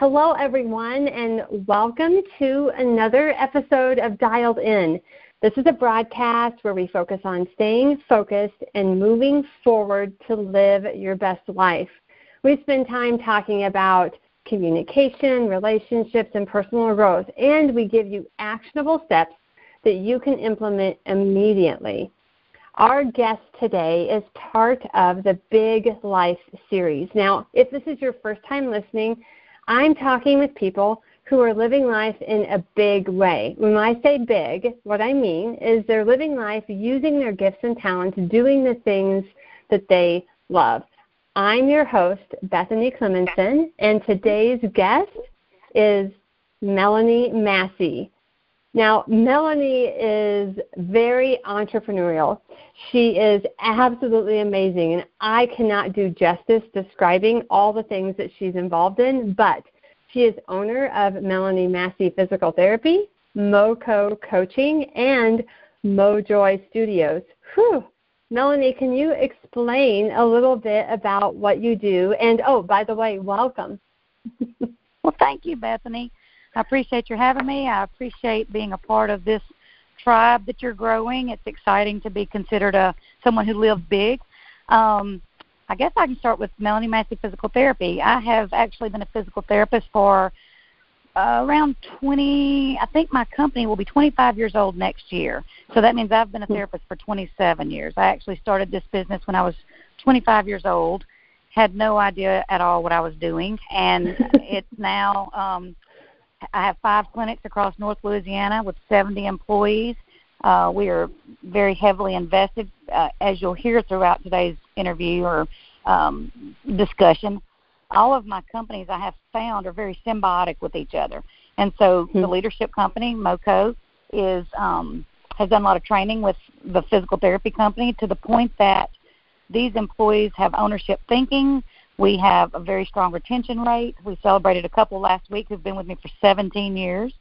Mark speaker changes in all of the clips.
Speaker 1: Hello, everyone, and welcome to another episode of Dialed In. This is a broadcast where we focus on staying focused and moving forward to live your best life. We spend time talking about communication, relationships, and personal growth, and we give you actionable steps that you can implement immediately. Our guest today is part of the Big Life series. Now, if this is your first time listening, I'm talking with people who are living life in a big way. When I say big, what I mean is they're living life using their gifts and talents, doing the things that they love. I'm your host, Bethany Clemenson, and today's guest is Melanie Massey. Now, Melanie is very entrepreneurial. She is absolutely amazing, and I cannot do justice describing all the things that she's involved in, but she is owner of Melanie Massey Physical Therapy, MoCo Coaching, and MoJoy Studios. Whew. Melanie, can you explain a little bit about what you do? And oh, by the way, welcome.
Speaker 2: well, thank you, Bethany. I appreciate your having me. I appreciate being a part of this tribe that you're growing. It's exciting to be considered a someone who lives big. Um, I guess I can start with Melanie Massey Physical Therapy. I have actually been a physical therapist for uh, around 20. I think my company will be 25 years old next year. So that means I've been a hmm. therapist for 27 years. I actually started this business when I was 25 years old. Had no idea at all what I was doing, and it's now um, I have five clinics across North Louisiana with 70 employees. Uh, we are very heavily invested, uh, as you'll hear throughout today's interview or um, discussion. All of my companies I have found are very symbiotic with each other, and so mm-hmm. the leadership company MoCo is um, has done a lot of training with the physical therapy company to the point that these employees have ownership thinking. We have a very strong retention rate. We celebrated a couple last week who've been with me for 17 years.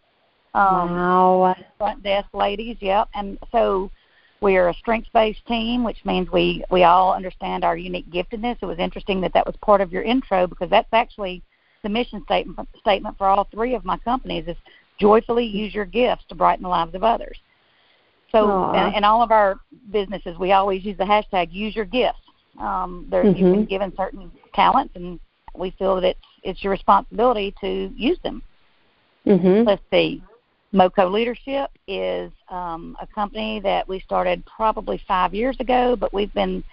Speaker 1: Um, wow.
Speaker 2: Front desk ladies, yep. And so we are a strengths-based team, which means we we all understand our unique giftedness. It was interesting that that was part of your intro because that's actually the mission statement statement for all three of my companies is joyfully use your gifts to brighten the lives of others. So, in, in all of our businesses, we always use the hashtag use your gifts. Um, there, mm-hmm. You've been given certain talents, and we feel that it's it's your responsibility to use them.
Speaker 1: Mm-hmm.
Speaker 2: Let's see. MoCo Leadership is um, a company that we started probably five years ago, but we've been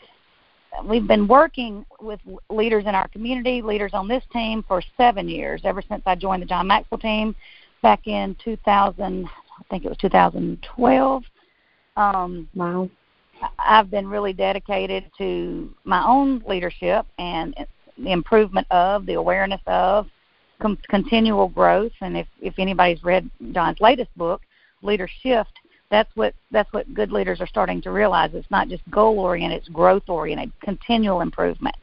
Speaker 2: we've been working with leaders in our community, leaders on this team for seven years. Ever since I joined the John Maxwell team back in 2000, I think it was 2012. Um,
Speaker 1: wow.
Speaker 2: I've been really dedicated to my own leadership and the improvement of, the awareness of, com- continual growth. And if if anybody's read John's latest book, Leader Shift, that's what that's what good leaders are starting to realize. It's not just goal oriented; it's growth oriented, continual improvement.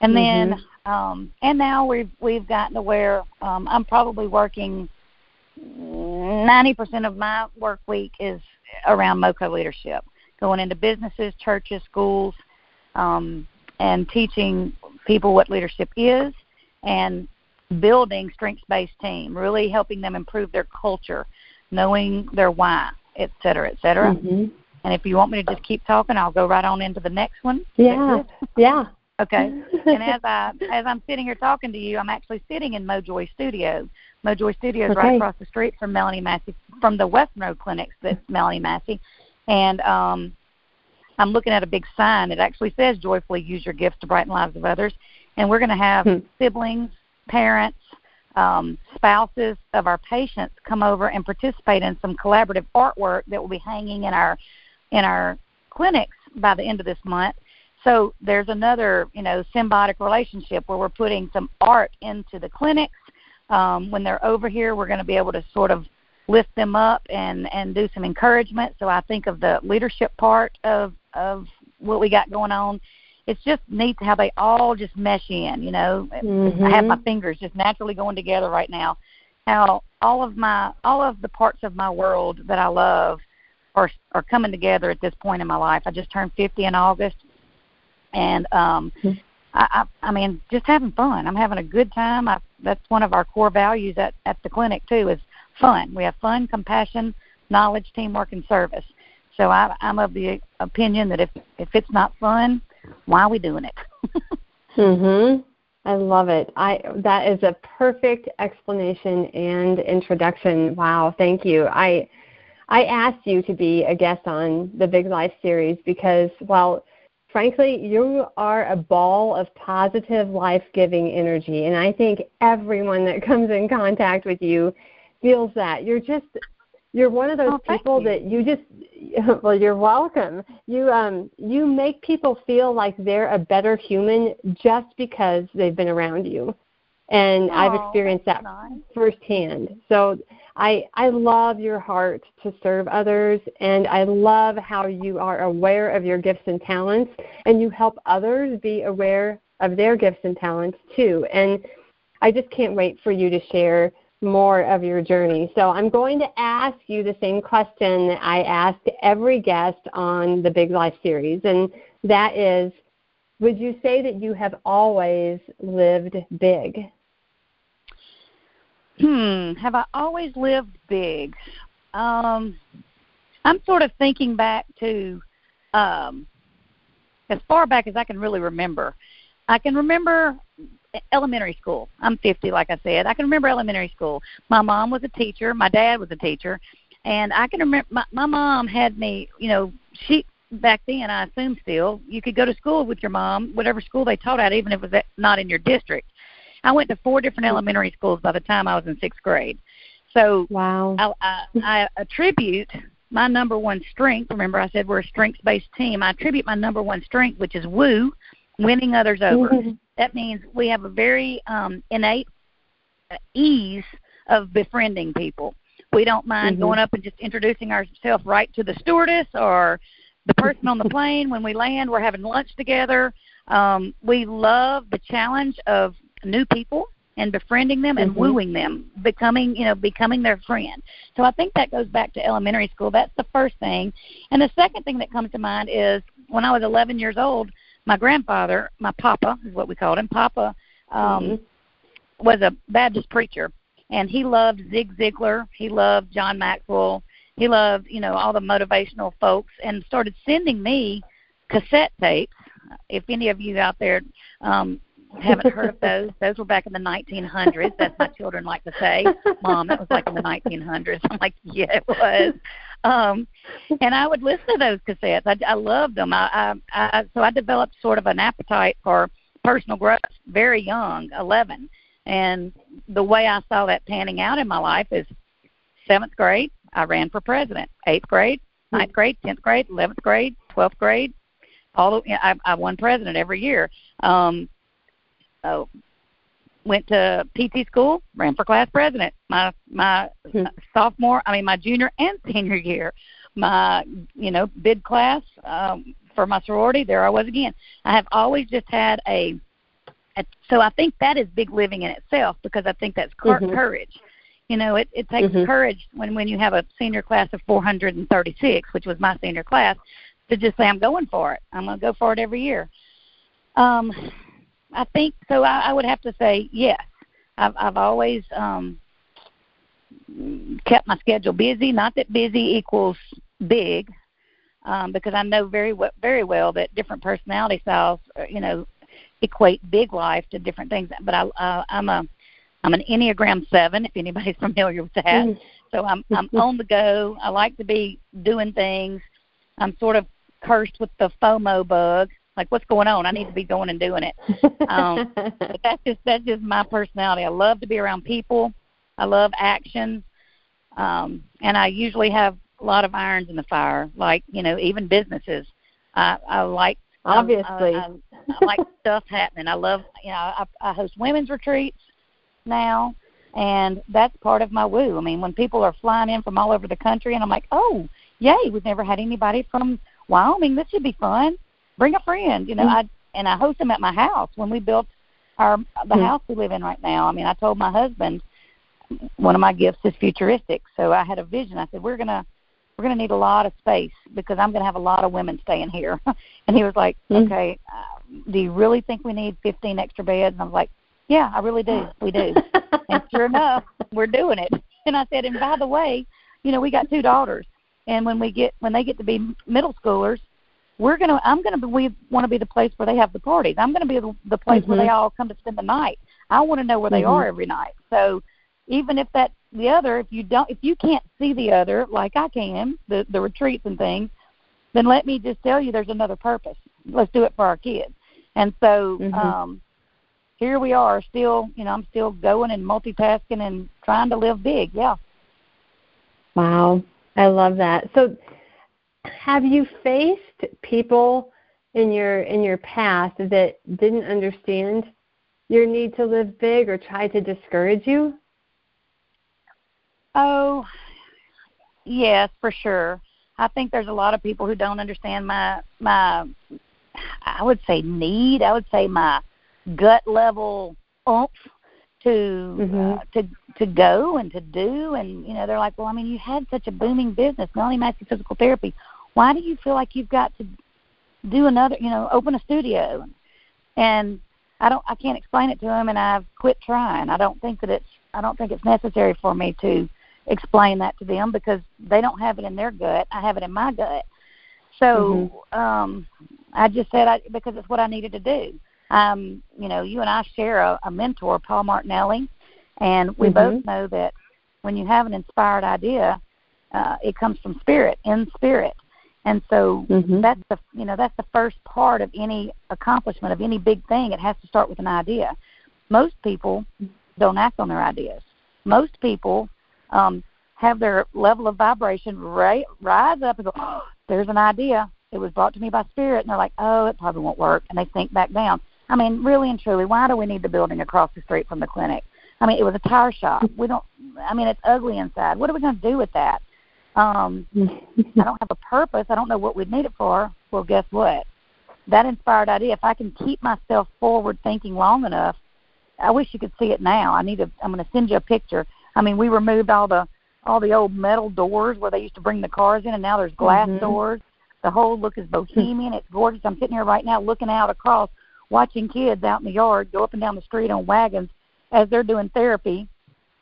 Speaker 2: And mm-hmm. then um, and now we've we've gotten to where um, I'm probably working. Ninety percent of my work week is around MoCo leadership going into businesses, churches, schools, um, and teaching people what leadership is and building strengths based team, really helping them improve their culture, knowing their why, et cetera, et cetera.
Speaker 1: Mm-hmm.
Speaker 2: And if you want me to just keep talking, I'll go right on into the next one.
Speaker 1: Yeah. Yeah.
Speaker 2: Okay. and as I as I'm sitting here talking to you, I'm actually sitting in MoJoy Studios. MoJoy Studios okay. right across the street from Melanie Massey from the Western Road clinics that Melanie Massey and um, I'm looking at a big sign. It actually says "Joyfully use your gifts to brighten lives of others." And we're going to have hmm. siblings, parents, um, spouses of our patients come over and participate in some collaborative artwork that will be hanging in our in our clinics by the end of this month. So there's another, you know, symbiotic relationship where we're putting some art into the clinics. Um, when they're over here, we're going to be able to sort of lift them up and and do some encouragement. So I think of the leadership part of of what we got going on. It's just neat how they all just mesh in. You know,
Speaker 1: mm-hmm.
Speaker 2: I have my fingers just naturally going together right now. How all of my all of the parts of my world that I love are are coming together at this point in my life. I just turned 50 in August, and um, mm-hmm. I, I I mean just having fun. I'm having a good time. I that's one of our core values at at the clinic too is fun. We have fun, compassion, knowledge, teamwork, and service. So I, I'm of the opinion that if if it's not fun, why are we doing it?
Speaker 1: mhm. I love it. I that is a perfect explanation and introduction. Wow, thank you. I I asked you to be a guest on the Big Life series because well, frankly, you are a ball of positive life-giving energy and I think everyone that comes in contact with you feels that. You're just you're one of those
Speaker 2: oh,
Speaker 1: people that you just well you're welcome. You um you make people feel like they're a better human just because they've been around you. And
Speaker 2: oh,
Speaker 1: i've experienced that
Speaker 2: nice.
Speaker 1: firsthand. So i i love your heart to serve others and i love how you are aware of your gifts and talents and you help others be aware of their gifts and talents too. And i just can't wait for you to share more of your journey. So I'm going to ask you the same question I asked every guest on the Big Life series, and that is would you say that you have always lived big?
Speaker 2: Hmm, have I always lived big? Um, I'm sort of thinking back to um, as far back as I can really remember. I can remember elementary school. I'm 50, like I said. I can remember elementary school. My mom was a teacher. My dad was a teacher, and I can remember my, my mom had me. You know, she back then, I assume still, you could go to school with your mom, whatever school they taught at, even if it was not in your district. I went to four different elementary schools by the time I was in sixth grade. So
Speaker 1: wow,
Speaker 2: I, I, I attribute my number one strength. Remember, I said we're a strengths-based team. I attribute my number one strength, which is woo, winning others over. Mm-hmm. That means we have a very um, innate ease of befriending people. We don't mind mm-hmm. going up and just introducing ourselves right to the stewardess or the person on the plane when we land. We're having lunch together. Um, we love the challenge of new people and befriending them and mm-hmm. wooing them, becoming you know becoming their friend. So I think that goes back to elementary school. That's the first thing, and the second thing that comes to mind is when I was 11 years old my grandfather, my papa is what we called him, Papa, um, mm-hmm. was a Baptist preacher, and he loved Zig Ziglar. He loved John Maxwell. He loved, you know, all the motivational folks, and started sending me cassette tapes. If any of you out there um, haven't heard of those, those were back in the 1900s. That's my children like to say, "Mom, that was like in the 1900s." I'm like, "Yeah, it was." Um, and I would listen to those cassettes. I, I loved them. I, I, I so I developed sort of an appetite for personal growth very young, 11. And the way I saw that panning out in my life is seventh grade, I ran for president. Eighth grade, ninth grade, tenth grade, eleventh grade, twelfth grade, all the, I, I won president every year. Um, oh, went to PT school, ran for class president. My my hmm. sophomore, I mean my junior and senior year. My you know bid class um, for my sorority. There I was again. I have always just had a, a so I think that is big living in itself because I think that's mm-hmm. courage. You know, it, it takes mm-hmm. courage when when you have a senior class of 436, which was my senior class, to just say I'm going for it. I'm going to go for it every year. Um, I think so. I, I would have to say yes. I've I've always um, kept my schedule busy. Not that busy equals big, um, because I know very well, very well that different personality styles, uh, you know, equate big life to different things. But I, uh, I'm a I'm an Enneagram seven, if anybody's familiar with that. Mm. So I'm I'm on the go. I like to be doing things. I'm sort of cursed with the FOMO bug, like what's going on? I need to be going and doing it. Um, but that's just that's just my personality. I love to be around people. I love action, um, and I usually have a lot of irons in the fire. Like you know, even businesses. I, I like
Speaker 1: obviously.
Speaker 2: I, I, I like stuff happening. I love you know I, I host women's retreats now, and that's part of my woo. I mean, when people are flying in from all over the country, and I'm like, oh, yay, we've never had anybody from Wyoming. This should be fun bring a friend. You know, mm-hmm. I and I host them at my house when we built our the mm-hmm. house we live in right now. I mean, I told my husband one of my gifts is futuristic, so I had a vision. I said we're gonna we're going to need a lot of space because I'm going to have a lot of women staying here. and he was like, mm-hmm. okay, uh, do you really think we need 15 extra beds? And I was like, yeah, I really do. We do. and sure enough, we're doing it. And I said, and by the way, you know, we got two daughters, and when we get when they get to be middle schoolers, we're gonna I'm gonna be, we want to be the place where they have the parties. I'm gonna be the, the place mm-hmm. where they mm-hmm. all come to spend the night. I want to know where they mm-hmm. are every night. So even if that the other, if you don't, if you can't see the other like I can, the the retreats and things, then let me just tell you, there's another purpose. Let's do it for our kids. And so mm-hmm. um, here we are, still, you know, I'm still going and multitasking and trying to live big. Yeah.
Speaker 1: Wow, I love that. So, have you faced people in your in your past that didn't understand your need to live big or tried to discourage you?
Speaker 2: Oh, yes, for sure. I think there's a lot of people who don't understand my my I would say need. I would say my gut level oomph to mm-hmm. uh, to to go and to do. And you know they're like well i mean you had such a booming business massey physical therapy. Why do you feel like you've got to do another you know open a studio? And i don't i can't explain it to them and i've quit trying. I don't think that it's i don't think it's necessary for me to explain that to them because they don't have it in their gut. I have it in my gut. So mm-hmm. um i just said i because it's what i needed to do um, you know, you and I share a, a mentor, Paul Martinelli, and we mm-hmm. both know that when you have an inspired idea, uh, it comes from spirit, in spirit. And so mm-hmm. that's the you know that's the first part of any accomplishment of any big thing. It has to start with an idea. Most people don't act on their ideas. Most people um, have their level of vibration ri- rise up and go, oh, "There's an idea. It was brought to me by spirit," and they're like, "Oh, it probably won't work," and they sink back down. I mean, really and truly, why do we need the building across the street from the clinic? I mean, it was a tire shop. We don't. I mean, it's ugly inside. What are we going to do with that? Um, I don't have a purpose. I don't know what we'd need it for. Well, guess what? That inspired idea. If I can keep myself forward thinking long enough, I wish you could see it now. I need to. I'm going to send you a picture. I mean, we removed all the all the old metal doors where they used to bring the cars in, and now there's glass mm-hmm. doors. The whole look is bohemian. It's gorgeous. I'm sitting here right now looking out across watching kids out in the yard go up and down the street on wagons as they're doing therapy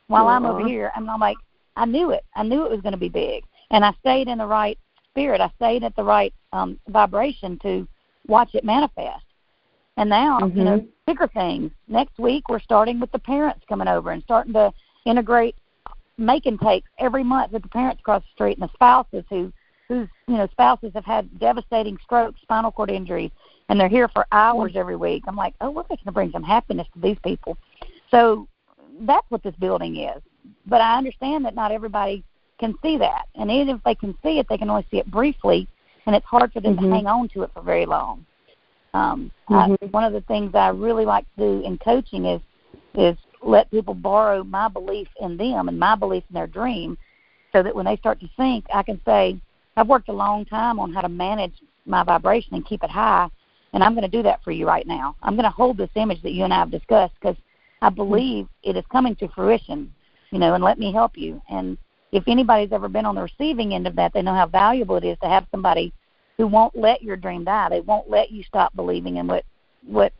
Speaker 2: while Aww. I'm over here. And I'm like, I knew it. I knew it was going to be big. And I stayed in the right spirit. I stayed at the right um, vibration to watch it manifest. And now, mm-hmm. you know, mm-hmm. bigger things. Next week, we're starting with the parents coming over and starting to integrate make and takes every month with the parents across the street and the spouses who whose you know spouses have had devastating strokes, spinal cord injuries, and they're here for hours every week. I'm like, oh, we're going to bring some happiness to these people. So that's what this building is. But I understand that not everybody can see that, and even if they can see it, they can only see it briefly, and it's hard for them mm-hmm. to hang on to it for very long. Um, mm-hmm. I, one of the things I really like to do in coaching is is let people borrow my belief in them and my belief in their dream, so that when they start to think, I can say, I've worked a long time on how to manage my vibration and keep it high, and I'm going to do that for you right now. I'm going to hold this image that you and I have discussed because I mm-hmm. believe it is coming to fruition, you know, and let me help you. And if anybody's ever been on the receiving end of that, they know how valuable it is to have somebody who won't let your dream die. They won't let you stop believing in what what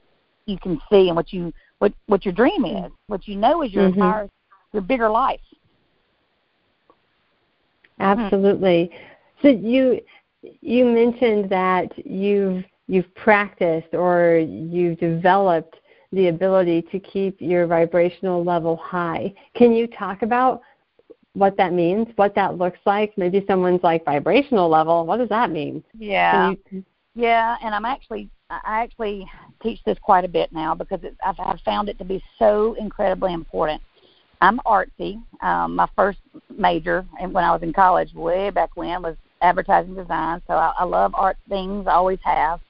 Speaker 2: you can see and what you what what your dream mm-hmm. is, what you know is your mm-hmm. entire your bigger life. Mm-hmm.
Speaker 1: Absolutely. So you you mentioned that you've you've practiced or you've developed the ability to keep your vibrational level high. Can you talk about what that means, what that looks like? Maybe someone's like vibrational level. What does that mean?
Speaker 2: Yeah. You... Yeah, and I'm actually I actually teach this quite a bit now because it, I've, I've found it to be so incredibly important. I'm artsy. Um, my first major, and when I was in college, way back when, was advertising design. So I, I love art things. I always have.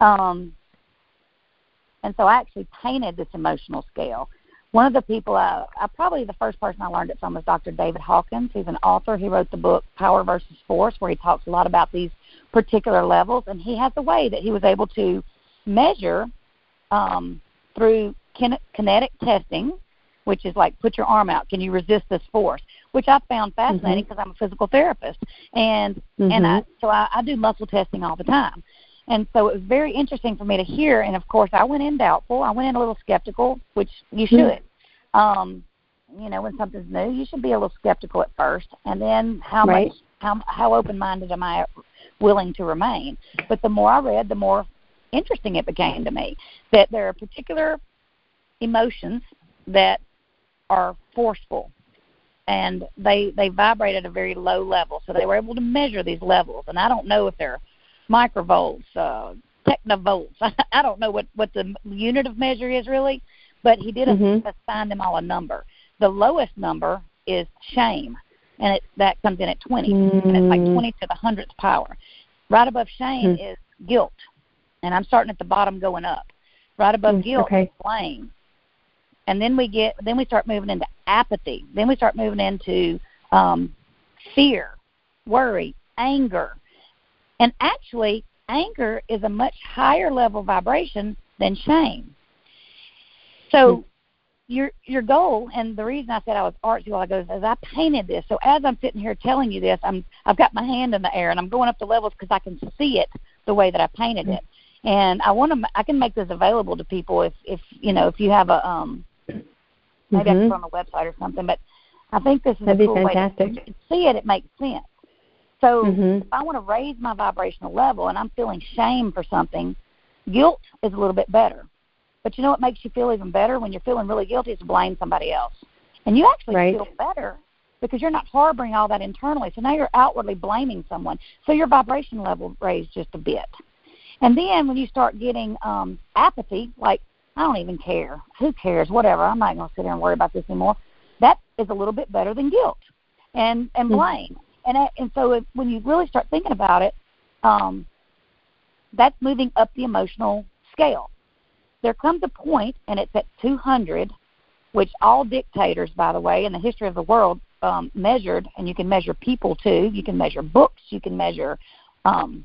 Speaker 2: Um, and so I actually painted this emotional scale. One of the people, I, I probably the first person I learned it from was Dr. David Hawkins. He's an author. He wrote the book Power versus Force, where he talks a lot about these particular levels. And he has a way that he was able to measure um, through kin- kinetic testing which is like put your arm out. Can you resist this force? Which I found fascinating because mm-hmm. I'm a physical therapist, and mm-hmm. and I, so I, I do muscle testing all the time. And so it was very interesting for me to hear. And of course, I went in doubtful. I went in a little skeptical, which you hmm. should. Um, you know, when something's new, you should be a little skeptical at first, and then how right. much, how how open-minded am I willing to remain? But the more I read, the more interesting it became to me that there are particular emotions that are forceful and they they vibrate at a very low level so they were able to measure these levels and i don't know if they're microvolts uh technovolts i don't know what what the unit of measure is really but he did mm-hmm. assign them all a number the lowest number is shame and it that comes in at 20 mm-hmm. and it's like mm. 20 to the hundredth power right above shame mm-hmm. is guilt and I'm starting at the bottom going up. Right above mm, guilt okay. blame. And then we get then we start moving into apathy. Then we start moving into um, fear, worry, anger. And actually anger is a much higher level vibration than shame. So mm your your goal and the reason I said I was artsy while ago is as I painted this. So as I'm sitting here telling you this, I'm I've got my hand in the air and I'm going up the levels because I can see it the way that I painted it and I want to I can make this available to people if if you know if you have a um maybe mm-hmm. I can mm-hmm. put on a website or something. But I think this is
Speaker 1: That'd
Speaker 2: a cool
Speaker 1: fantastic.
Speaker 2: way to see it. It makes sense. So
Speaker 1: mm-hmm.
Speaker 2: if I want to raise my vibrational level and I'm feeling shame for something, guilt is a little bit better. But you know what makes you feel even better when you're feeling really guilty is to blame somebody else. And you actually
Speaker 1: right.
Speaker 2: feel better because you're not harboring all that internally. So now you're outwardly blaming someone. So your vibration level raised just a bit. And then when you start getting um, apathy, like I don't even care, who cares, whatever, I'm not going to sit here and worry about this anymore. That is a little bit better than guilt and and mm-hmm. blame. Mm-hmm. And and so if, when you really start thinking about it, um, that's moving up the emotional scale. There comes a point, and it's at 200, which all dictators, by the way, in the history of the world um, measured, and you can measure people too. You can measure books. You can measure um,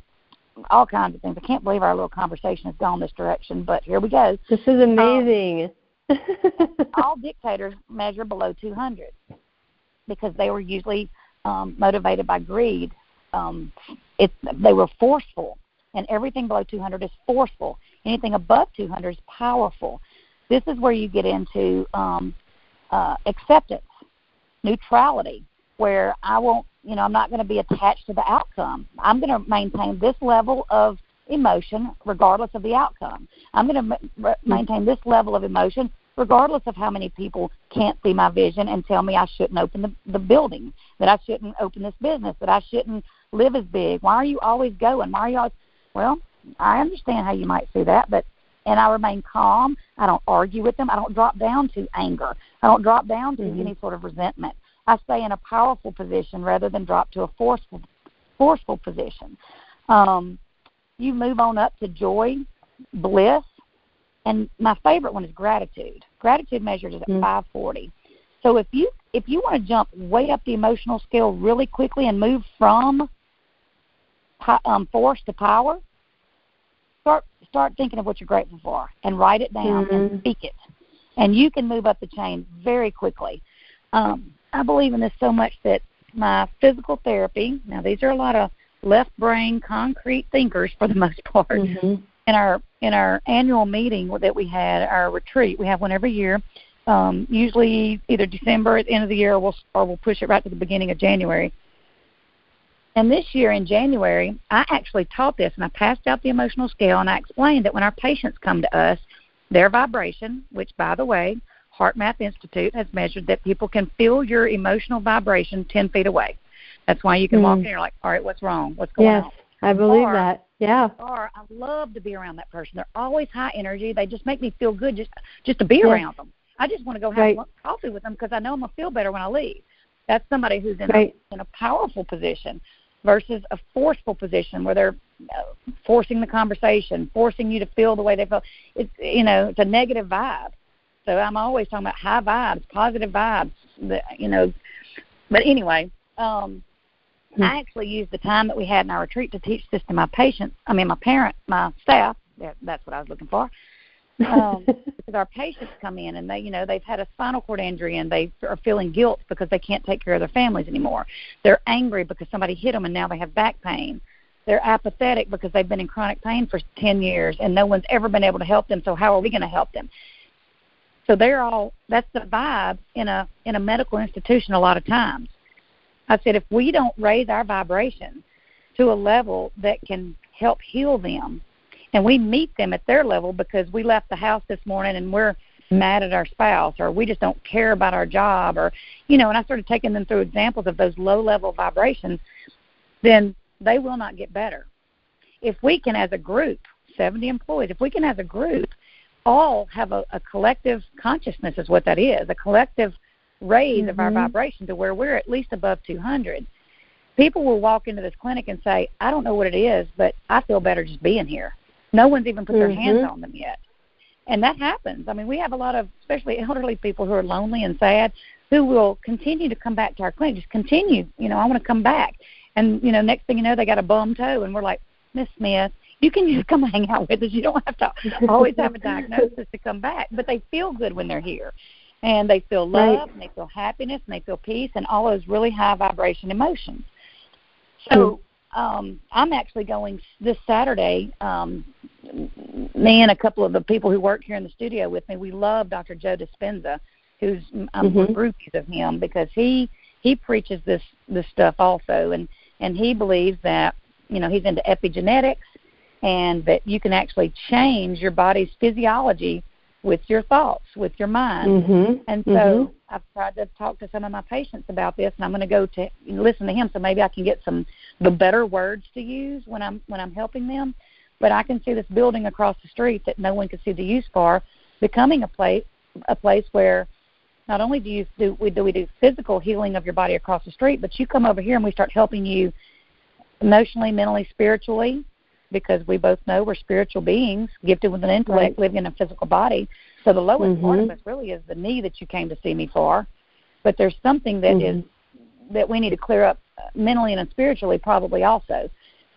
Speaker 2: all kinds of things. I can't believe our little conversation has gone this direction, but here we go.
Speaker 1: This is amazing.
Speaker 2: Um, all dictators measure below 200 because they were usually um, motivated by greed. Um, it, they were forceful, and everything below 200 is forceful. Anything above 200 is powerful. This is where you get into um, uh, acceptance, neutrality, where I won't you know, I'm not going to be attached to the outcome. I'm going to maintain this level of emotion regardless of the outcome. I'm going to ma- maintain this level of emotion regardless of how many people can't see my vision and tell me I shouldn't open the, the building, that I shouldn't open this business, that I shouldn't live as big. Why are you always going? Why are you always? Well, I understand how you might see that, but and I remain calm. I don't argue with them. I don't drop down to anger. I don't drop down to mm-hmm. any sort of resentment. I stay in a powerful position rather than drop to a forceful forceful position. Um, you move on up to joy, bliss, and my favorite one is gratitude. Gratitude measured is at mm-hmm. 540. So if you if you want to jump way up the emotional scale really quickly and move from um, force to power, start start thinking of what you're grateful for and write it down mm-hmm. and speak it, and you can move up the chain very quickly. Um, I believe in this so much that my physical therapy, now these are a lot of left brain concrete thinkers for the most part.
Speaker 1: Mm-hmm.
Speaker 2: In our in our annual meeting that we had, our retreat, we have one every year. Um, usually either December at the end of the year or we'll or we'll push it right to the beginning of January. And this year in January, I actually taught this and I passed out the emotional scale and I explained that when our patients come to us, their vibration, which by the way, HeartMath Institute has measured that people can feel your emotional vibration 10 feet away. That's why you can mm. walk in and you're like, all right, what's wrong? What's going
Speaker 1: yes,
Speaker 2: on?
Speaker 1: I believe or, that. Yeah.
Speaker 2: Or I love to be around that person. They're always high energy. They just make me feel good just just to be
Speaker 1: yes.
Speaker 2: around them. I just want to go have
Speaker 1: right.
Speaker 2: coffee with them because I know I'm gonna feel better when I leave. That's somebody who's in
Speaker 1: right.
Speaker 2: a in a powerful position versus a forceful position where they're uh, forcing the conversation, forcing you to feel the way they feel. It's you know it's a negative vibe. So I'm always talking about high vibes, positive vibes. That you know, but anyway, um, hmm. I actually used the time that we had in our retreat to teach this to my patients. I mean, my parents, my staff. That's what I was looking for. um, because our patients come in and they, you know, they've had a spinal cord injury and they are feeling guilt because they can't take care of their families anymore. They're angry because somebody hit them and now they have back pain. They're apathetic because they've been in chronic pain for 10 years and no one's ever been able to help them. So how are we going to help them? So they're all that's the vibe in a in a medical institution a lot of times. I said if we don't raise our vibration to a level that can help heal them and we meet them at their level because we left the house this morning and we're mad at our spouse or we just don't care about our job or you know and I started taking them through examples of those low level vibrations then they will not get better. If we can as a group, 70 employees, if we can as a group all have a, a collective consciousness is what that is, a collective raise mm-hmm. of our mm-hmm. vibration to where we're at least above 200. People will walk into this clinic and say, I don't know what it is, but I feel better just being here. No one's even put mm-hmm. their hands on them yet. And that happens. I mean, we have a lot of, especially elderly people who are lonely and sad, who will continue to come back to our clinic. Just continue, you know, I want to come back. And, you know, next thing you know, they got a bum toe, and we're like, Miss Smith, you can just come hang out with us. You don't have to always have a diagnosis to come back. But they feel good when they're here. And they feel love, right. and they feel happiness, and they feel peace, and all those really high vibration emotions. So hmm. um, I'm actually going this Saturday. Um, me and a couple of the people who work here in the studio with me, we love Dr. Joe Dispenza, who's um, mm-hmm. groupies of him because he he preaches this this stuff also, and and he believes that you know he's into epigenetics and that you can actually change your body's physiology with your thoughts, with your mind.
Speaker 1: Mm-hmm.
Speaker 2: And so
Speaker 1: mm-hmm.
Speaker 2: I've tried to talk to some of my patients about this, and I'm going to go to listen to him, so maybe I can get some the better words to use when I'm when I'm helping them. But I can see this building across the street that no one could see the use for becoming a place a place where not only do you do we do we do physical healing of your body across the street, but you come over here and we start helping you emotionally, mentally, spiritually, because we both know we're spiritual beings, gifted with an intellect, right. living in a physical body. So the lowest
Speaker 1: mm-hmm.
Speaker 2: part of us really is the knee that you came to see me for. But there's something that mm-hmm. is that we need to clear up mentally and spiritually, probably also.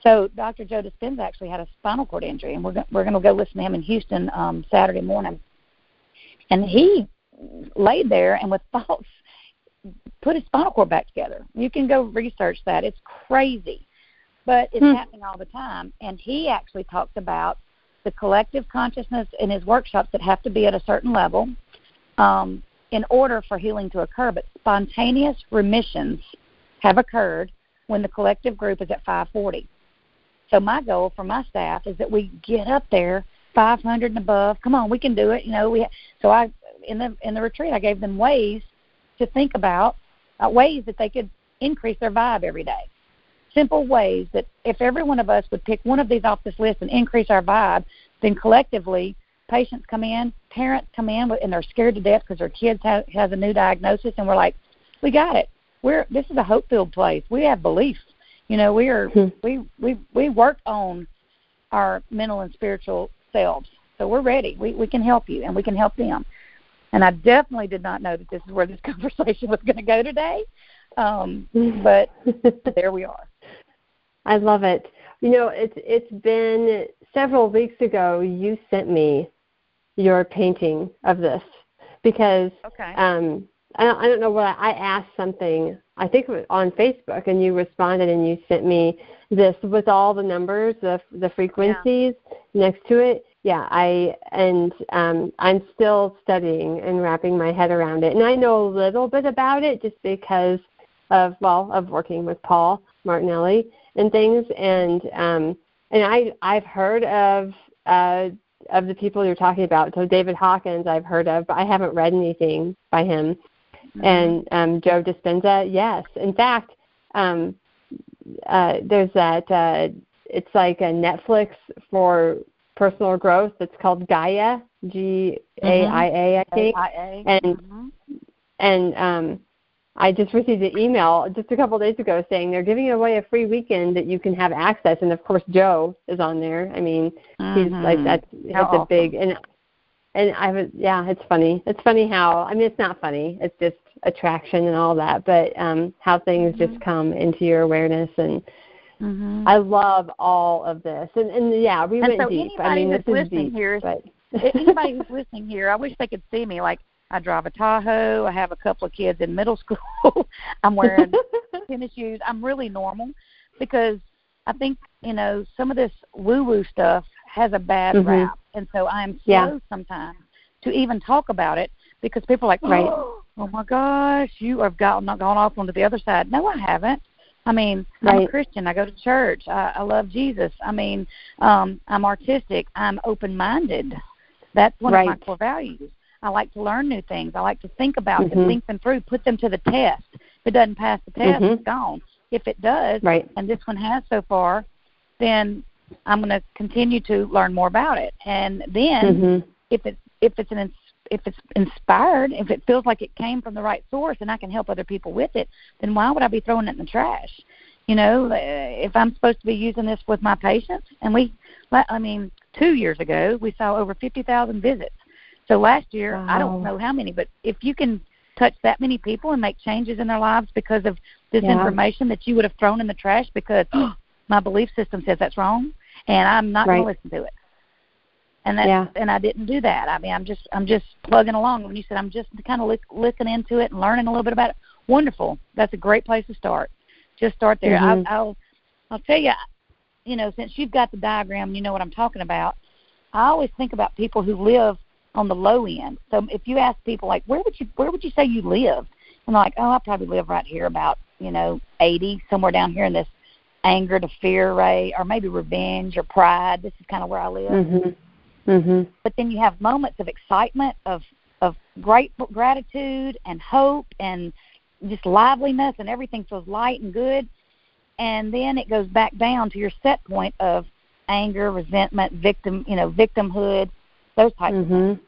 Speaker 2: So Dr. Joe Dispenza actually had a spinal cord injury, and we're go- we're going to go listen to him in Houston um, Saturday morning. And he laid there and with thoughts put his spinal cord back together. You can go research that. It's crazy. But it's hmm. happening all the time. And he actually talked about the collective consciousness in his workshops that have to be at a certain level um, in order for healing to occur. But spontaneous remissions have occurred when the collective group is at 540. So my goal for my staff is that we get up there 500 and above. Come on, we can do it. You know, we. So I in the in the retreat, I gave them ways to think about uh, ways that they could increase their vibe every day. Simple ways that if every one of us would pick one of these off this list and increase our vibe, then collectively, patients come in, parents come in, and they're scared to death because their kids have has a new diagnosis, and we're like, we got it. We're this is a hope filled place. We have belief. You know, we are hmm. we we we work on our mental and spiritual selves. So we're ready. We we can help you and we can help them. And I definitely did not know that this is where this conversation was going to go today. Um, but there we are.
Speaker 1: I love it. You know, it's it's been several weeks ago you sent me your painting of this because
Speaker 2: okay.
Speaker 1: um I don't, I don't know what I, I asked something I think it was on Facebook and you responded and you sent me this with all the numbers the the frequencies yeah. next to it yeah i and um i'm still studying and wrapping my head around it and i know a little bit about it just because of well of working with paul martinelli and things and um and i i've heard of uh of the people you're talking about so david hawkins i've heard of but i haven't read anything by him mm-hmm. and um joe dispenza yes in fact um uh there's that uh it's like a netflix for personal growth. It's called Gaia, G A I A, I think.
Speaker 2: A-I-A.
Speaker 1: And mm-hmm. and um, I just received an email just a couple of days ago saying they're giving away a free weekend that you can have access. And of course, Joe is on there. I mean, mm-hmm. he's like that's it's a big and and I was yeah, it's funny. It's funny how I mean it's not funny. It's just attraction and all that, but um how things mm-hmm. just come into your awareness and
Speaker 2: Mm-hmm.
Speaker 1: I love all of this, and and yeah, we
Speaker 2: and
Speaker 1: went
Speaker 2: so
Speaker 1: deep. I mean, this
Speaker 2: is
Speaker 1: deep.
Speaker 2: Here,
Speaker 1: but
Speaker 2: anybody who's listening here, I wish they could see me. Like I drive a Tahoe. I have a couple of kids in middle school. I'm wearing tennis shoes. I'm really normal because I think you know some of this woo-woo stuff has a bad
Speaker 1: mm-hmm.
Speaker 2: rap, and so I'm slow
Speaker 1: yeah.
Speaker 2: sometimes to even talk about it because people are like,
Speaker 1: right.
Speaker 2: oh my gosh, you have gotten gone off onto the other side. No, I haven't. I mean, I'm a Christian. I go to church. I, I love Jesus. I mean, um, I'm artistic. I'm open-minded. That's one
Speaker 1: right.
Speaker 2: of my core values. I like to learn new things. I like to think about
Speaker 1: mm-hmm.
Speaker 2: them, think them through, put them to the test. If it doesn't pass the test,
Speaker 1: mm-hmm.
Speaker 2: it's gone. If it does,
Speaker 1: right.
Speaker 2: and this one has so far, then I'm going to continue to learn more about it. And then
Speaker 1: mm-hmm.
Speaker 2: if it's if it's an if it's inspired, if it feels like it came from the right source and I can help other people with it, then why would I be throwing it in the trash? You know, uh, if I'm supposed to be using this with my patients, and we, I mean, two years ago we saw over 50,000 visits. So last year,
Speaker 1: wow.
Speaker 2: I don't know how many, but if you can touch that many people and make changes in their lives because of this
Speaker 1: yeah.
Speaker 2: information that you would have thrown in the trash because oh, my belief system says that's wrong, and I'm not
Speaker 1: right.
Speaker 2: going to listen to it and that
Speaker 1: yeah.
Speaker 2: and I didn't do that. I mean, I'm just I'm just plugging along. When you said I'm just kind of lick, looking into it and learning a little bit about it, wonderful. That's a great place to start. Just start there.
Speaker 1: Mm-hmm.
Speaker 2: I, I'll I'll tell you, you know, since you've got the diagram, you know what I'm talking about. I always think about people who live on the low end. So if you ask people like, where would you where would you say you live? And they're like, oh, I probably live right here, about you know, 80, somewhere down here in this anger to fear rate, or maybe revenge or pride. This is kind of where I live.
Speaker 1: Mm-hmm. Mm-hmm.
Speaker 2: But then you have moments of excitement, of of grateful gratitude and hope and just liveliness, and everything feels light and good. And then it goes back down to your set point of anger, resentment, victim, you know, victimhood, those types
Speaker 1: mm-hmm.
Speaker 2: of things.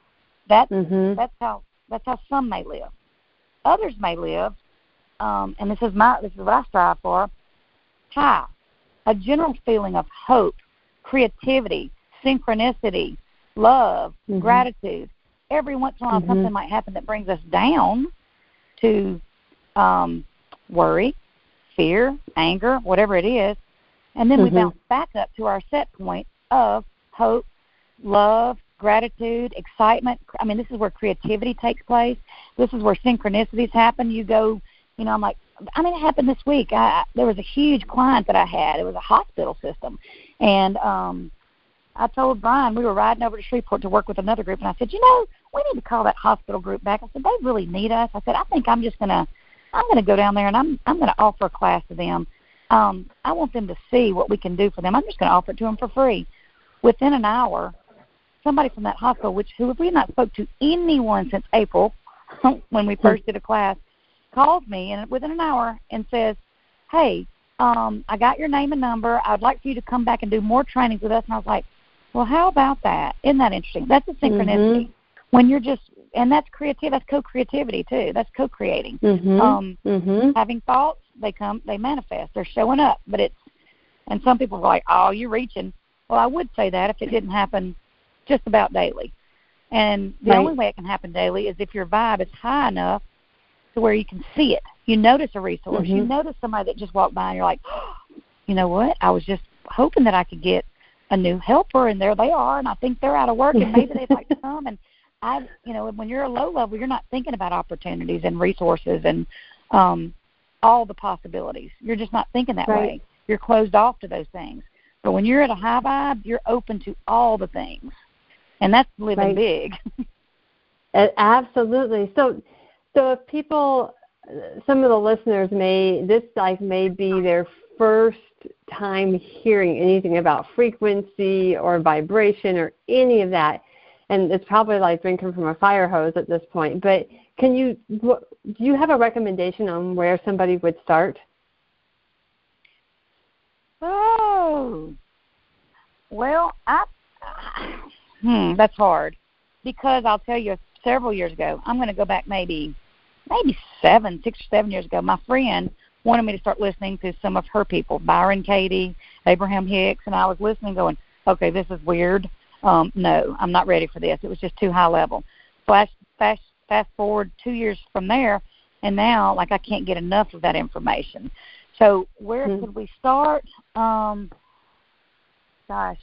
Speaker 2: That's
Speaker 1: mm-hmm.
Speaker 2: that's how that's how some may live. Others may live, um, and this is my this is what I strive for. High, a general feeling of hope, creativity, synchronicity, love,
Speaker 1: mm-hmm.
Speaker 2: gratitude. Every once in a while,
Speaker 1: mm-hmm.
Speaker 2: something might happen that brings us down to um, worry, fear, anger, whatever it is, and then we
Speaker 1: Mm-hmm.
Speaker 2: bounce back up to our set point of hope, love, gratitude, excitement. I mean, this is where creativity takes place. This is where synchronicities happen. You go, you know, I'm like, I mean, it happened this week. I, there was a huge client that I had. It was a hospital system, and um, I told Brian we were riding over to Shreveport to work with another group, and I said, you know, we need to call that hospital group back. I said they really need us. I said I think I'm just gonna I'm gonna go down there and I'm I'm gonna offer a class to them. Um, I want them to see what we can do for them. I'm just gonna offer it to them for free. Within an hour, somebody from that hospital, which who we not spoke to anyone since April when we first did a class, calls me and within an hour and says, "Hey, um, I got your name and number. I'd like for you to come back and do more trainings with us." And I was like, well, how about that? Isn't that interesting? That's a synchronicity.
Speaker 1: Mm-hmm.
Speaker 2: When you're just, and that's creative. That's co-creativity too. That's co-creating.
Speaker 1: Mm-hmm.
Speaker 2: Um,
Speaker 1: mm-hmm.
Speaker 2: Having thoughts, they come, they manifest. They're showing up. But it's, and some people are like, oh, you're reaching. Well, I would say that if it didn't happen just about daily. And the
Speaker 1: right.
Speaker 2: only way it can happen daily is if your vibe is high enough to where you can see it. You notice a resource.
Speaker 1: Mm-hmm.
Speaker 2: You notice somebody that just walked by and you're like, oh, you know what? I was just hoping that I could get a new helper and there they are and I think they're out of work and maybe they'd like to come and I you know when you're a low level you're not thinking about opportunities and resources and um all the possibilities. You're just not thinking that
Speaker 1: right.
Speaker 2: way. You're closed off to those things. But when you're at a high vibe, you're open to all the things. And that's living
Speaker 1: right.
Speaker 2: big.
Speaker 1: Absolutely. So so if people some of the listeners may this like may be their first time hearing anything about frequency or vibration or any of that and it's probably like drinking from a fire hose at this point but can you do you have a recommendation on where somebody would start
Speaker 2: oh well i hmm that's hard because i'll tell you several years ago i'm going to go back maybe maybe seven six or seven years ago my friend wanted me to start listening to some of her people, Byron Katie, Abraham Hicks, and I was listening, going, okay, this is weird. Um, no, I'm not ready for this. It was just too high level. Flash, fast, fast forward two years from there, and now like I can't get enough of that information. So where mm-hmm. could we start? Um, gosh,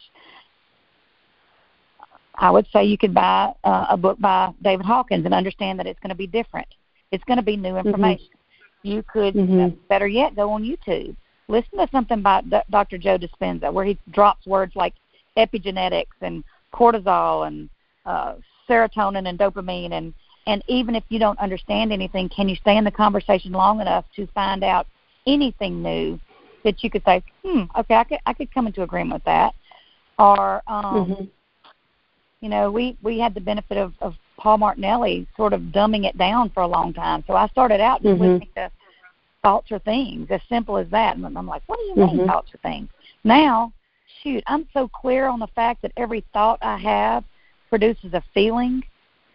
Speaker 2: I would say you could buy uh, a book by David Hawkins and understand that it's going to be different. It's going to be new information. Mm-hmm. You could, mm-hmm. better yet, go on YouTube. Listen to something by D- Dr. Joe Dispenza where he drops words like epigenetics and cortisol and uh, serotonin and dopamine and and even if you don't understand anything, can you stay in the conversation long enough to find out anything new that you could say, hmm, okay, I could I could come into agreement with that, or um, mm-hmm. You know, we we had the benefit of, of Paul Martinelli sort of dumbing it down for a long time. So I started out just mm-hmm. listening to thoughts or things, as simple as that, and I'm like, what do you mean mm-hmm. thoughts or things? Now, shoot, I'm so clear on the fact that every thought I have produces a feeling,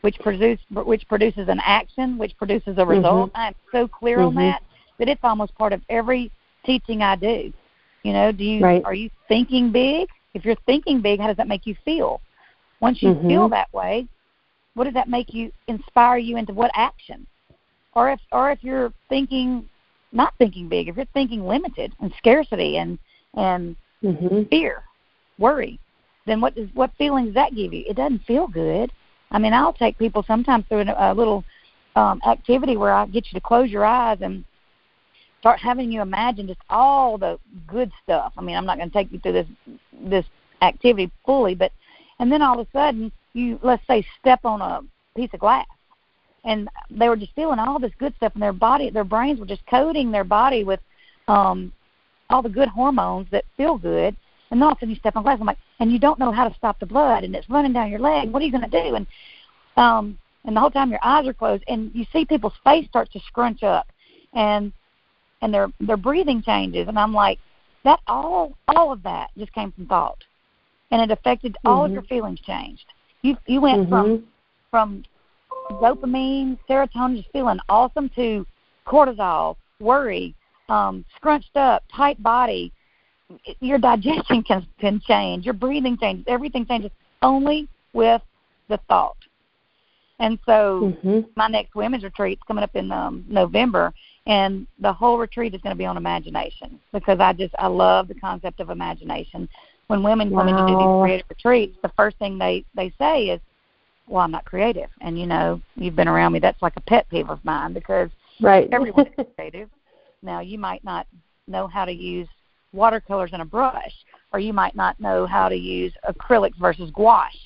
Speaker 2: which produce which produces an action, which produces a result. Mm-hmm. I'm so clear on mm-hmm. that that it's almost part of every teaching I do. You know, do you right. are you thinking big? If you're thinking big, how does that make you feel? Once you mm-hmm. feel that way, what does that make you inspire you into what action? Or if or if you're thinking not thinking big, if you're thinking limited and scarcity and and mm-hmm. fear, worry, then what does what feelings does that give you? It doesn't feel good. I mean, I'll take people sometimes through a, a little um, activity where I get you to close your eyes and start having you imagine just all the good stuff. I mean, I'm not going to take you through this this activity fully, but and then all of a sudden you let's say step on a piece of glass. And they were just feeling all this good stuff in their body. Their brains were just coating their body with um all the good hormones that feel good. And then all of a sudden you step on glass. I'm like and you don't know how to stop the blood and it's running down your leg. What are you going to do? And um and the whole time your eyes are closed and you see people's face start to scrunch up and and their their breathing changes. And I'm like that all all of that just came from thought and it affected mm-hmm. all of your mm-hmm. feelings changed you you went mm-hmm. from from dopamine serotonin just feeling awesome to cortisol worry um scrunched up tight body your digestion can can change your breathing changes everything changes only with the thought and so mm-hmm. my next women's retreat is coming up in um, November, and the whole retreat is going to be on imagination because I just I love the concept of imagination. When women wow. come in to do these creative retreats, the first thing they they say is, "Well, I'm not creative," and you know you've been around me. That's like a pet peeve of mine because
Speaker 1: right.
Speaker 2: everyone is creative. Now you might not know how to use watercolors and a brush, or you might not know how to use acrylics versus gouache.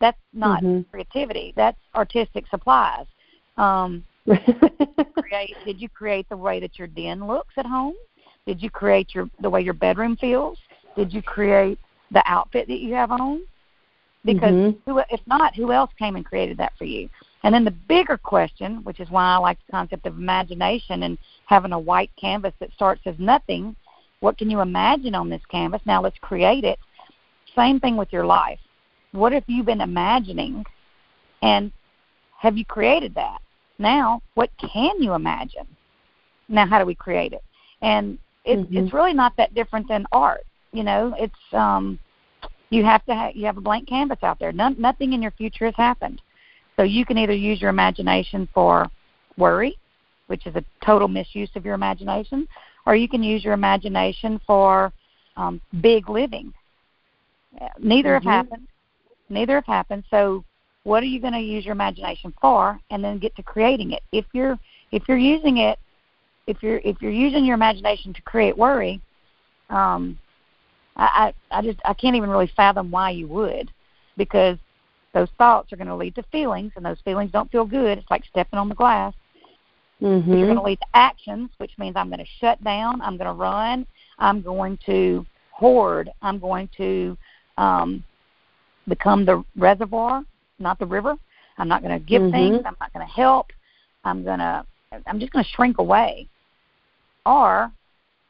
Speaker 2: That's not mm-hmm. creativity. That's artistic supplies. Um, create, did you create the way that your den looks at home? Did you create your the way your bedroom feels? Did you create the outfit that you have on? Because mm-hmm. who, if not, who else came and created that for you? And then the bigger question, which is why I like the concept of imagination and having a white canvas that starts as nothing. What can you imagine on this canvas? Now let's create it. Same thing with your life. What have you been imagining? And have you created that? Now, what can you imagine? Now, how do we create it? And it's mm-hmm. it's really not that different than art. You know, it's um, you have to have you have a blank canvas out there. None, nothing in your future has happened, so you can either use your imagination for worry, which is a total misuse of your imagination, or you can use your imagination for um, big living. Neither mm-hmm. have happened. Neither have happened. So what are you going to use your imagination for and then get to creating it if you're if you're using it if you're if you're using your imagination to create worry um i i, I just i can't even really fathom why you would because those thoughts are going to lead to feelings and those feelings don't feel good it's like stepping on the glass
Speaker 1: mm-hmm.
Speaker 2: you're going to lead to actions which means i'm going to shut down i'm going to run i'm going to hoard i'm going to um become the reservoir not the river. I'm not going to give mm-hmm. things. I'm not going to help. I'm going to I'm just going to shrink away. Or,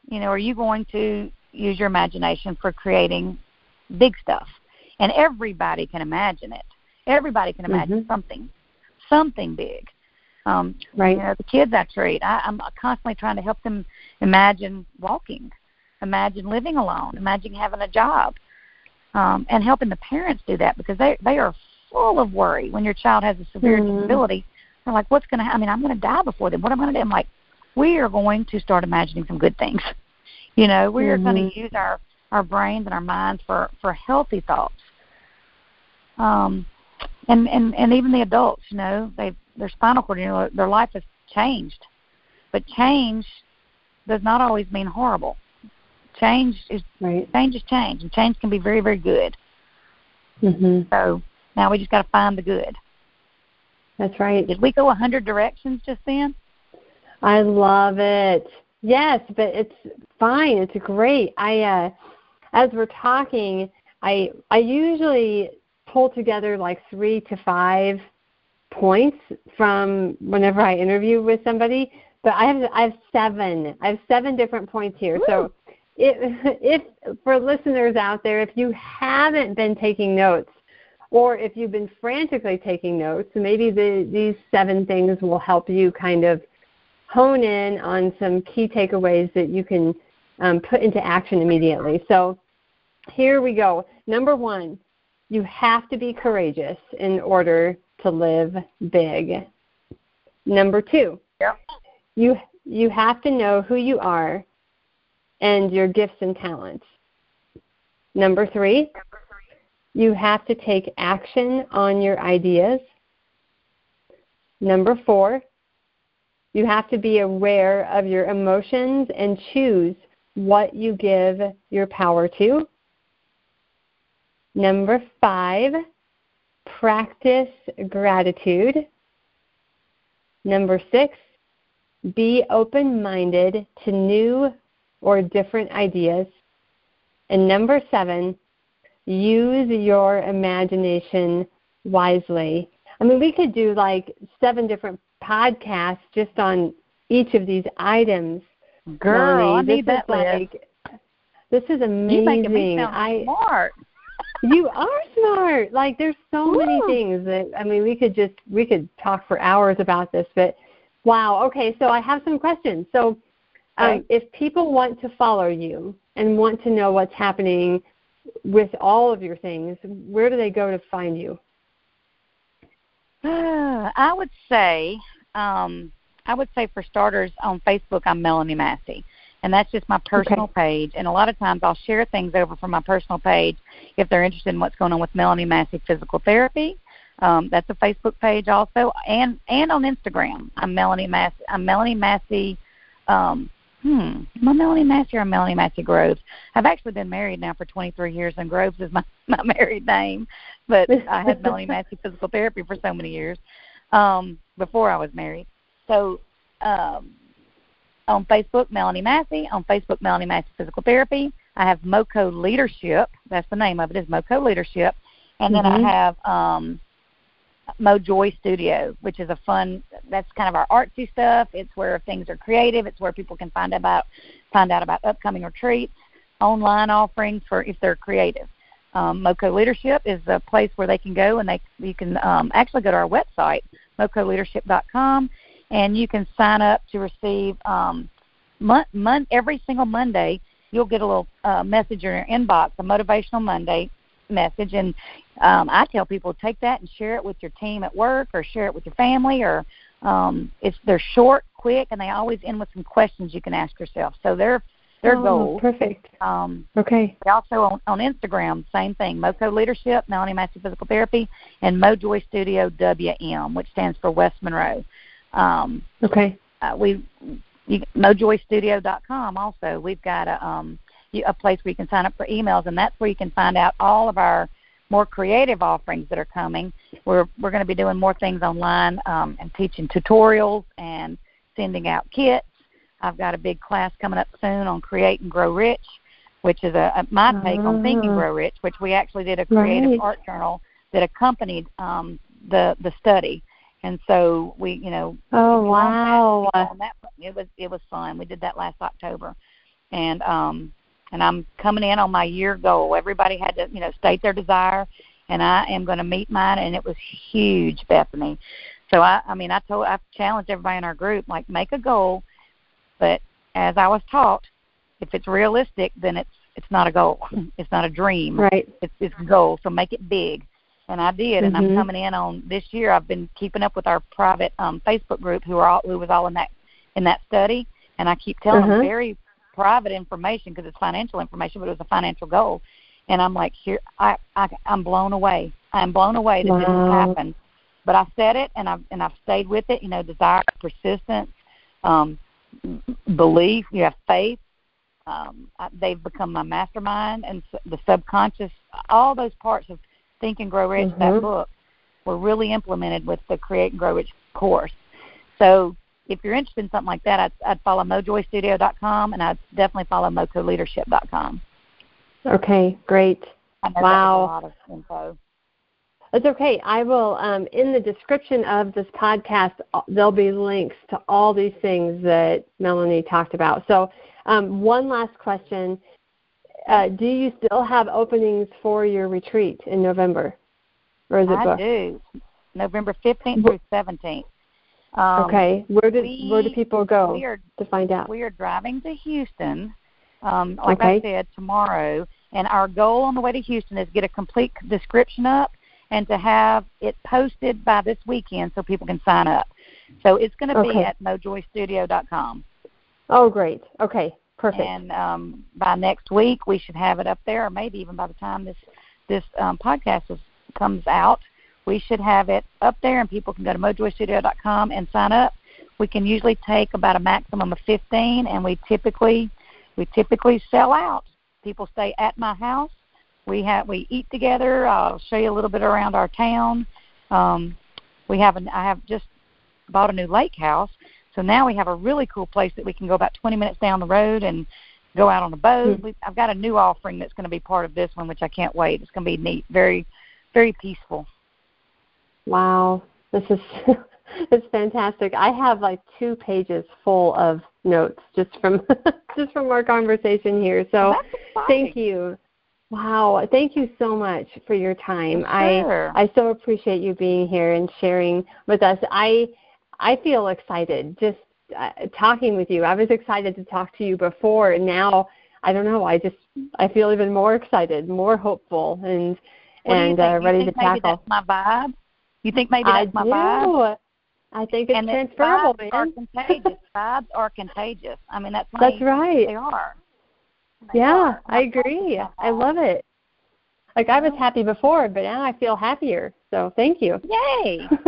Speaker 2: you know, are you going to use your imagination for creating big stuff? And everybody can imagine it. Everybody can imagine mm-hmm. something, something big. Um,
Speaker 1: right.
Speaker 2: You know, the kids I treat, I, I'm constantly trying to help them imagine walking, imagine living alone, imagine having a job, um, and helping the parents do that because they they are full of worry when your child has a severe mm-hmm. disability. They're like, what's going to happen? I mean, I'm going to die before them. What am I going to do? I'm like, we are going to start imagining some good things. You know, we are mm-hmm. going to use our our brains and our minds for for healthy thoughts. Um, and and and even the adults, you know, they their spinal cord, you know, their life has changed, but change does not always mean horrible. Change is
Speaker 1: right.
Speaker 2: change is change, and change can be very very good.
Speaker 1: Mhm.
Speaker 2: So now we just got to find the good.
Speaker 1: That's right.
Speaker 2: Did we go a hundred directions just then?
Speaker 1: I love it. Yes, but it's fine. It's great. I uh as we're talking, I I usually pull together like 3 to 5 points from whenever I interview with somebody, but I have I have 7. I have 7 different points here.
Speaker 2: Woo.
Speaker 1: So if if for listeners out there, if you haven't been taking notes or if you've been frantically taking notes, maybe the, these seven things will help you kind of hone in on some key takeaways that you can um, put into action immediately. So here we go. Number one, you have to be courageous in order to live big. Number two,
Speaker 2: Yep.
Speaker 1: you you have to know who you are and your gifts and talents. Number three, you have to take action on your ideas. Number four, you have to be aware of your emotions and choose what you give your power to. Number five, practice gratitude. Number six, be open minded to new or different ideas. And number seven, use your imagination wisely. I mean, we could do like seven different podcasts just on each of these items.
Speaker 2: Girl,
Speaker 1: Melanie.
Speaker 2: I
Speaker 1: this
Speaker 2: need that
Speaker 1: like, This is amazing.
Speaker 2: You making me sound
Speaker 1: I,
Speaker 2: smart.
Speaker 1: you are smart. Like there's so many things that I mean we could just we could talk for hours about this, but wow. Okay, so I have some questions. So um, if people want to follow you and want to know what's happening with all of your things, where do they go to find you?
Speaker 2: I would say, um, I would say for starters, on Facebook, I'm Melanie Massey, and that's just my personal page. And a lot of times, I'll share things over from my personal page if they're interested in what's going on with Melanie Massey Physical Therapy. Um, that's a Facebook page also, and and on Instagram, I'm Melanie Massey. I'm Melanie Massey. Um, hmm, am I Melanie Massey or Melanie Massey Groves? I've actually been married now for 23 years, and Groves is my my married name, but I had Melanie Massey Physical Therapy for so many years um, before I was married. So um, on Facebook, Melanie Massey. On Facebook, Melanie Massey Physical Therapy. I have MoCo Leadership. That's the name of it. Is MoCo Leadership. And then
Speaker 1: Mhm.
Speaker 2: I have um, MoJoy Studio, which is a fun. That's kind of our artsy stuff. It's where things are creative. It's where people can find about find out about upcoming retreats, online offerings for if they're creative. Um, MoCo Leadership is a place where they can go and they you can um, actually go to our website mocoleadership.com and you can sign up to receive um, mon- mon- every single Monday. You'll get a little uh, message in your inbox, a motivational Monday message, and um, I tell people take that and share it with your team at work, or share it with your family, or um, it's they're short, quick, and they always end with some questions you can ask yourself. So they're they're
Speaker 1: oh,
Speaker 2: goals.
Speaker 1: Perfect.
Speaker 2: Um,
Speaker 1: Okay.
Speaker 2: also on, on Instagram, same thing. MoCo Leadership, Melanie Massey Physical Therapy, and MoJoy Studio WM, which stands for West Monroe. Um,
Speaker 1: Okay.
Speaker 2: uh, we you, mojoystudio.com also. We've got a um, a place where you can sign up for emails, and that's where you can find out all of our more creative offerings that are coming. We're we're going to be doing more things online um, and teaching tutorials and sending out kits. I've got a big class coming up soon on Create and Grow Rich, which is a, a my take on Think and
Speaker 1: Ah.
Speaker 2: Grow Rich, which we actually did a creative
Speaker 1: Right.
Speaker 2: art journal that accompanied um, the the study. And so we, you know,
Speaker 1: Oh
Speaker 2: that,
Speaker 1: wow.
Speaker 2: you know, on that it was it was fun. We did that last October, and um, and I'm coming in on my year goal. Everybody had to, you know, state their desire, and I am going to meet mine. And it was huge, Bethany. So I, I mean, I told, I challenged everybody in our group, like, make a goal, but as I was taught, if it's realistic, then it's it's not a goal. It's not a dream
Speaker 1: Right.
Speaker 2: it's it's a goal so make it big and i did and i'm
Speaker 1: Mhm.
Speaker 2: coming in on this year i've been keeping up with our private um facebook group who are all who was all in that in that study and i keep telling
Speaker 1: Uh-huh.
Speaker 2: them very private information because it's financial information but it was a financial goal and i'm like here i, I i'm blown away I'm blown away that
Speaker 1: wow.
Speaker 2: this has happened. But I said it, and I've and I've stayed with it. You know, desire, persistence, um, belief. You have faith. Um, I, they've become my mastermind, and the subconscious. All those parts of Think and Grow Rich,
Speaker 1: mm-hmm.
Speaker 2: that book, were really implemented with the Create and Grow Rich course. So if you're interested in something like that, I'd, I'd follow mojoystudio.com and I'd definitely follow mocoleadership.com.
Speaker 1: Okay, great.
Speaker 2: wow. a lot of info.
Speaker 1: It's okay. I will, um, in the description of this podcast, uh, there'll be links to all these things that Melanie talked about. So, um, one last question. Uh, do you still have openings for your retreat in November? Or is it
Speaker 2: I
Speaker 1: booked?
Speaker 2: do. November 15th through 17th. Um,
Speaker 1: okay. Where do
Speaker 2: we,
Speaker 1: where do people go
Speaker 2: are,
Speaker 1: to find out?
Speaker 2: We are driving to Houston, um, like
Speaker 1: okay.
Speaker 2: I said, tomorrow. And our goal on the way to Houston is get a complete description up and to have it posted by this weekend so people can sign up. So it's going to
Speaker 1: okay.
Speaker 2: be at mojoystudio.com.
Speaker 1: Oh, great. Okay, perfect.
Speaker 2: And um, by next week, we should have it up there, or maybe even by the time this this um, podcast is, comes out, we should have it up there, and people can go to mojoystudio.com and sign up. We can usually take about a maximum of 15, and we typically we typically sell out. People stay at my house. We have we eat together. I'll show you a little bit around our town. Um, we have an, I have just bought a new lake house, so now we have a really cool place that we can go about 20 minutes down the road and go out on a boat. Mm-hmm. I've got a new offering that's going to be part of this one, which I can't wait. It's going to be neat, very, very peaceful.
Speaker 1: Wow, this is it's fantastic. I have like two pages full of notes just from just from our conversation here. So thank you. Wow, thank you so much for your time.
Speaker 2: Sure.
Speaker 1: I I so appreciate you being here and sharing with us. I I feel excited just uh, talking with you. I was excited to talk to you before, and now I don't know. I just I feel even more excited, more hopeful, and and
Speaker 2: uh,
Speaker 1: ready
Speaker 2: to
Speaker 1: tackle.
Speaker 2: My vibe. You think maybe that's
Speaker 1: I
Speaker 2: my
Speaker 1: do.
Speaker 2: vibe?
Speaker 1: I think it's
Speaker 2: and
Speaker 1: transferable,
Speaker 2: vibes are contagious. vibes are contagious. I mean, that's my,
Speaker 1: that's right.
Speaker 2: They are. They
Speaker 1: yeah,
Speaker 2: are.
Speaker 1: I agree. I love it. Like I was happy before, but now I feel happier. So thank you.
Speaker 2: Yay!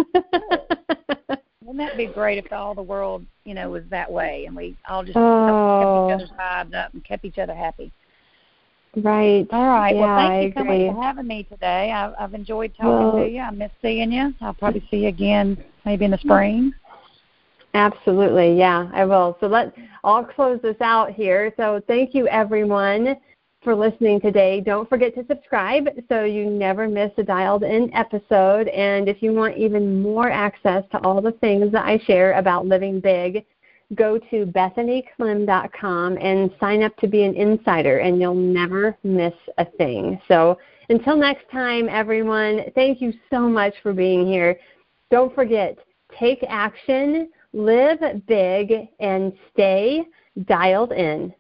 Speaker 2: Wouldn't that be great if all the world, you know, was that way and we all just
Speaker 1: oh.
Speaker 2: kept each oh. other's vibes up and kept each other happy?
Speaker 1: Right.
Speaker 2: All right.
Speaker 1: Yeah,
Speaker 2: well, thank
Speaker 1: I
Speaker 2: you so
Speaker 1: agree.
Speaker 2: much for having me today. I've, I've enjoyed talking
Speaker 1: well,
Speaker 2: to you. I miss seeing you. I'll probably see you again maybe in the spring.
Speaker 1: Absolutely. Yeah, I will. So let I'll close this out here. So thank you everyone for listening today. Don't forget to subscribe so you never miss a dialed in episode. And if you want even more access to all the things that I share about living big, go to bethanyclem.com and sign up to be an insider, and you'll never miss a thing. So until next time, everyone, thank you so much for being here. Don't forget, take action, live big, and stay dialed in.